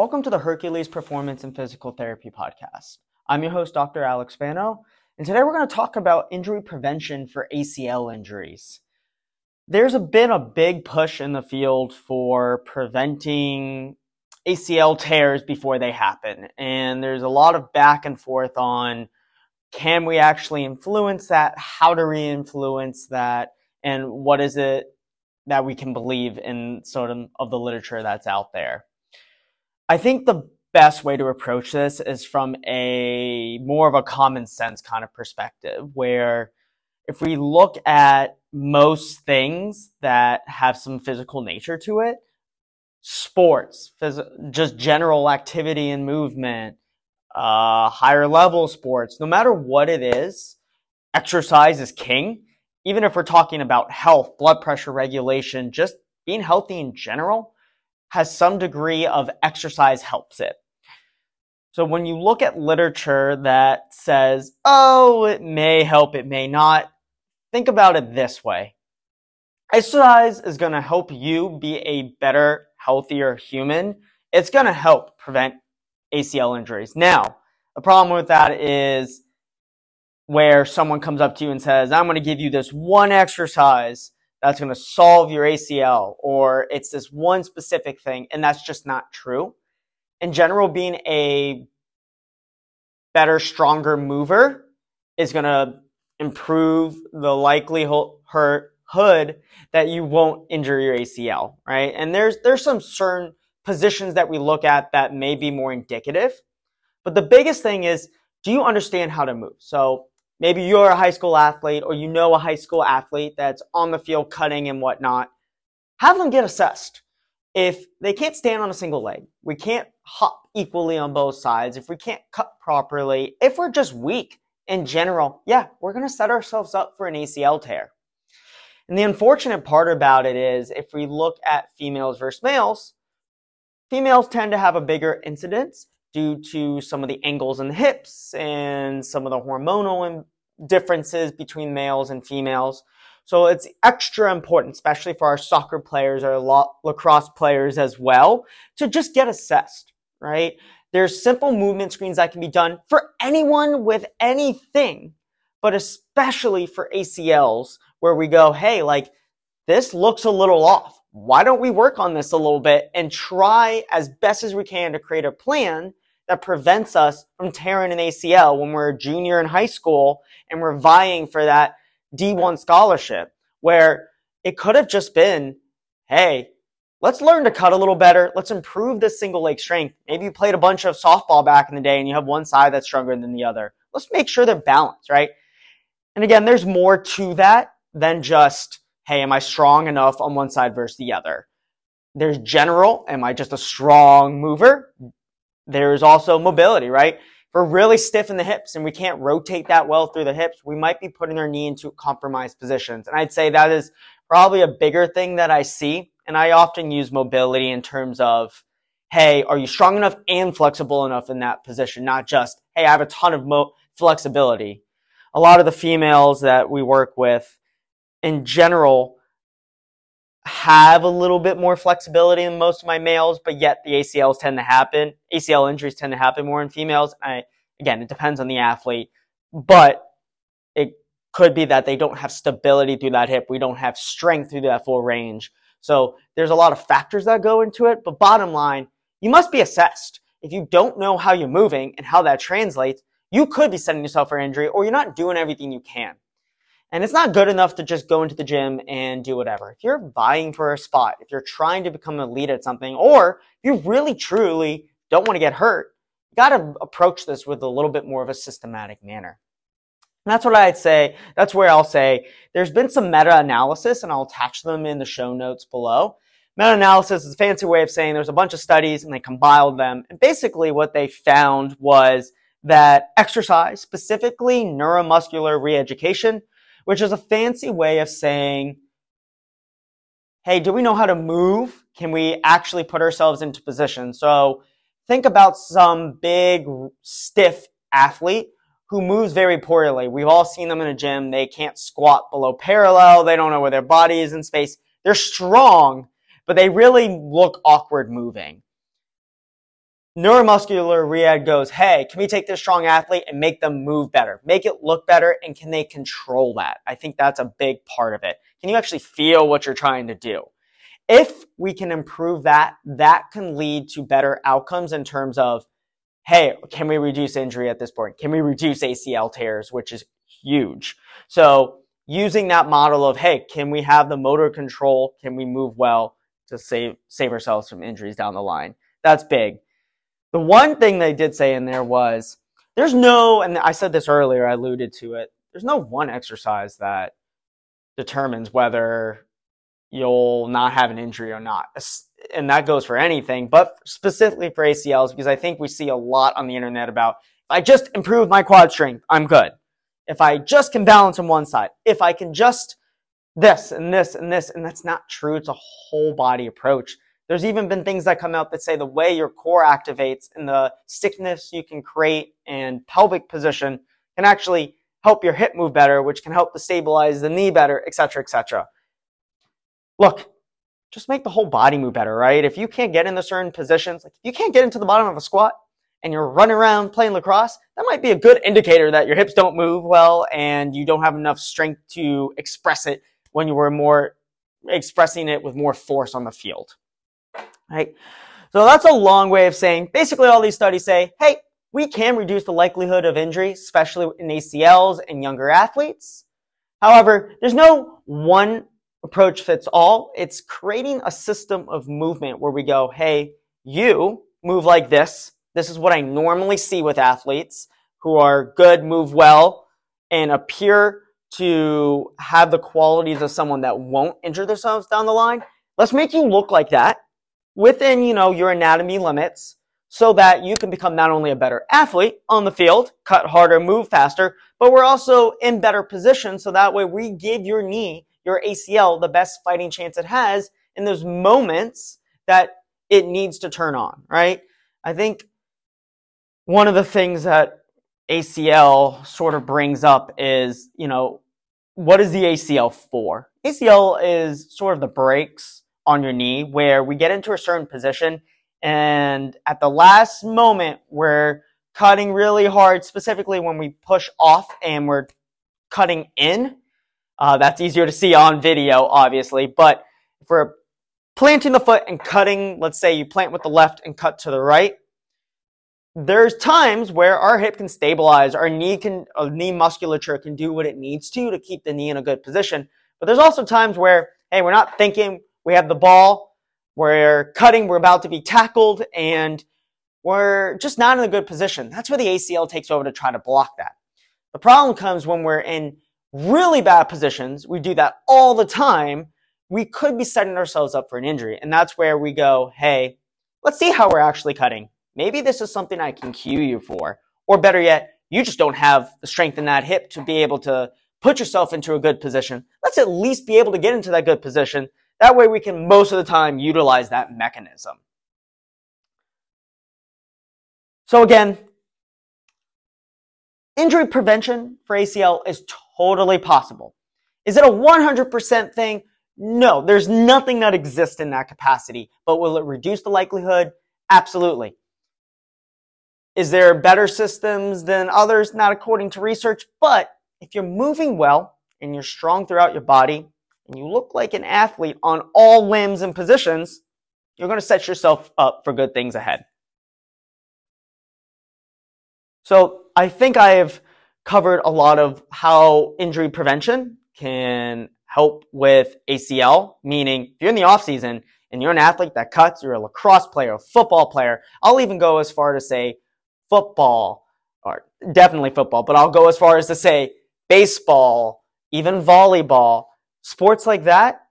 Welcome to the Hercules Performance and Physical Therapy Podcast. I'm your host, Dr. Alec Spano, and today we're going to talk about injury prevention for ACL injuries. There's been a big push in the field for preventing ACL tears before they happen, and there's a lot of back and forth on can we actually influence that, how to re-influence that, and what is it that we can believe in sort of, of the literature that's out there. I think the best way to approach this is from a more of a common sense kind of perspective, where if we look at most things that have some physical nature to it, sports, phys- just general activity and movement, uh, higher level sports, no matter what it is, exercise is king. Even if we're talking about health, blood pressure regulation, just being healthy in general, has some degree of exercise helps it. So when you look at literature that says, oh, it may help, it may not, think about it this way. Exercise is going to help you be a better, healthier human. It's going to help prevent ACL injuries. Now, the problem with that is where someone comes up to you and says, I'm going to give you this one exercise that's going to solve your ACL or it's this one specific thing. And that's just not true. In general, being a better, stronger mover is going to improve the likelihood that you won't injure your ACL, right? And there's, there's some certain positions that we look at that may be more indicative. But the biggest thing is, do you understand how to move? So maybe you're a high school athlete or you know a high school athlete that's on the field cutting and whatnot, have them get assessed. If they can't stand on a single leg, we can't hop equally on both sides, if we can't cut properly, if we're just weak in general, yeah, we're going to set ourselves up for an ACL tear. And the unfortunate part about it is if we look at females versus males, females tend to have a bigger incidence due to some of the angles in the hips and some of the hormonal differences between males and females. So it's extra important, especially for our soccer players or lacrosse players as well, to just get assessed, right? There's simple movement screens that can be done for anyone with anything, but especially for ACLs where we go, hey, like this looks a little off. Why don't we work on this a little bit and try as best as we can to create a plan that prevents us from tearing an ACL when we're a junior in high school and we're vying for that D1 scholarship where it could have just been, hey, let's learn to cut a little better. Let's improve this single leg strength. Maybe you played a bunch of softball back in the day and you have one side that's stronger than the other. Let's make sure they're balanced, right? And again, there's more to that than just, hey, am I strong enough on one side versus the other? There's general, am I just a strong mover? There's also mobility, right? If we're really stiff in the hips and we can't rotate that well through the hips, we might be putting our knee into compromised positions. And I'd say that is probably a bigger thing that I see. And I often use mobility in terms of, hey, are you strong enough and flexible enough in that position? Not just, hey, I have a ton of mo- flexibility. A lot of the females that we work with in general have a little bit more flexibility than most of my males, but yet the ACLs tend to happen. ACL injuries tend to happen more in females. I, again, it depends on the athlete, but it could be that they don't have stability through that hip. We don't have strength through that full range. So there's a lot of factors that go into it, but bottom line, you must be assessed. If you don't know how you're moving and how that translates, you could be setting yourself for injury or you're not doing everything you can. And it's not good enough to just go into the gym and do whatever. If you're vying for a spot, if you're trying to become elite at something, or you really truly don't want to get hurt, you got to approach this with a little bit more of a systematic manner. And that's what I'd say. That's where I'll say there's been some meta analysis, and I'll attach them in the show notes below. Meta analysis is a fancy way of saying there's a bunch of studies and they compiled them. And basically, what they found was that exercise, specifically neuromuscular re education, which is a fancy way of saying, hey, do we know how to move? Can we actually put ourselves into position? So think about some big, stiff athlete who moves very poorly. We've all seen them in a gym. They can't squat below parallel. They don't know where their body is in space. They're strong, but they really look awkward moving. Neuromuscular rehab goes, hey, can we take this strong athlete and make them move better, make it look better, and can they control that? I think that's a big part of it. Can you actually feel what you're trying to do? If we can improve that, that can lead to better outcomes in terms of, hey, can we reduce injury at this point? Can we reduce ACL tears, which is huge? So using that model of, hey, can we have the motor control? Can we move well to save, save ourselves from injuries down the line? That's big. The one thing they did say in there was there's no, and I said this earlier, I alluded to it, there's no one exercise that determines whether you'll not have an injury or not. And that goes for anything, but specifically for ACLs, because I think we see a lot on the internet about if I just improve my quad strength, I'm good. If I just can balance on one side, if I can just this and this and this, and that's not true. It's a whole body approach. There's even been things that come out that say the way your core activates and the stiffness you can create and pelvic position can actually help your hip move better, which can help to stabilize the knee better, etc., etc. Look, just make the whole body move better, right? If you can't get into certain positions, like if you can't get into the bottom of a squat and you're running around playing lacrosse, that might be a good indicator that your hips don't move well and you don't have enough strength to express it when you were more expressing it with more force on the field right? So that's a long way of saying basically all these studies say, hey, we can reduce the likelihood of injury, especially in ACLs and younger athletes. However, there's no one approach fits all. It's creating a system of movement where we go, hey, you move like this. This is what I normally see with athletes who are good, move well, and appear to have the qualities of someone that won't injure themselves down the line. Let's make you look like that within, you know, your anatomy limits so that you can become not only a better athlete on the field, cut harder, move faster, but we're also in better position so that way we give your knee, your ACL, the best fighting chance it has in those moments that it needs to turn on, right? I think one of the things that ACL sort of brings up is, you know, what is the ACL for? ACL is sort of the brakes on your knee where we get into a certain position and at the last moment we're cutting really hard, specifically when we push off and we're cutting in. Uh, that's easier to see on video, obviously, but if we're planting the foot and cutting, let's say you plant with the left and cut to the right, there's times where our hip can stabilize, our knee can, our knee musculature can do what it needs to to keep the knee in a good position. But there's also times where, hey, we're not thinking, we have the ball. We're cutting. We're about to be tackled and we're just not in a good position. That's where the ACL takes over to try to block that. The problem comes when we're in really bad positions. We do that all the time. We could be setting ourselves up for an injury. And that's where we go, hey, let's see how we're actually cutting. Maybe this is something I can cue you for. Or better yet, you just don't have the strength in that hip to be able to put yourself into a good position. Let's at least be able to get into that good position that way we can most of the time utilize that mechanism. So again, injury prevention for ACL is totally possible. Is it a 100% thing? No, there's nothing that exists in that capacity. But will it reduce the likelihood? Absolutely. Is there better systems than others? Not according to research, but if you're moving well and you're strong throughout your body, and you look like an athlete on all limbs and positions, you're going to set yourself up for good things ahead. So I think I have covered a lot of how injury prevention can help with ACL, meaning if you're in the off season and you're an athlete that cuts, you're a lacrosse player, a football player, I'll even go as far to say football, or definitely football, but I'll go as far as to say baseball, even volleyball, sports like that,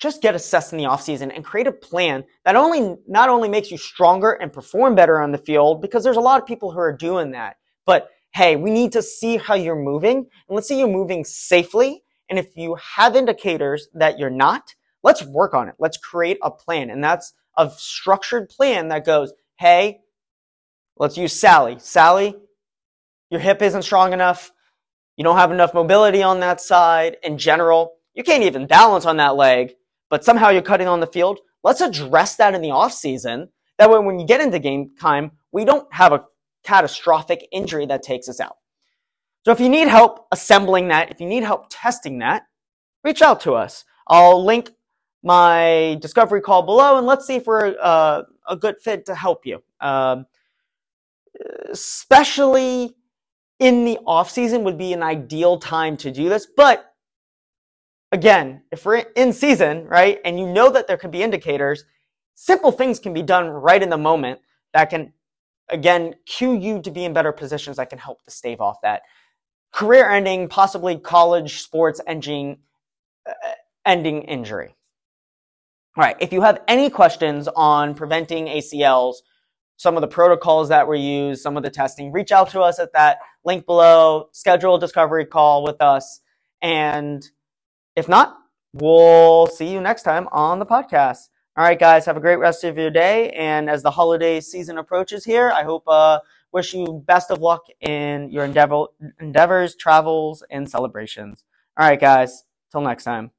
just get assessed in the offseason and create a plan that only not only makes you stronger and perform better on the field, because there's a lot of people who are doing that. But hey, we need to see how you're moving, and let's see you're moving safely. And if you have indicators that you're not, let's work on it. Let's create a plan. And that's a structured plan that goes, hey, let's use Sally. Sally, your hip isn't strong enough. You don't have enough mobility on that side in general you can't even balance on that leg, but somehow you're cutting on the field. Let's address that in the off season. That way, when you get into game time, we don't have a catastrophic injury that takes us out. So if you need help assembling that, if you need help testing that, reach out to us. I'll link my discovery call below and let's see if we're uh, a good fit to help you. Um, especially in the off season would be an ideal time to do this. But again, if we're in season, right, and you know that there could be indicators, simple things can be done right in the moment that can, again, cue you to be in better positions that can help to stave off that career ending, possibly college sports ending, uh, ending injury. All right. If you have any questions on preventing ACLs, some of the protocols that were used, some of the testing, reach out to us at that link below, schedule a discovery call with us. And if not, we'll see you next time on the podcast. All right, guys, have a great rest of your day. And as the holiday season approaches here, I hope, uh, wish you best of luck in your endeavor, endeavors, travels, and celebrations. All right, guys, till next time.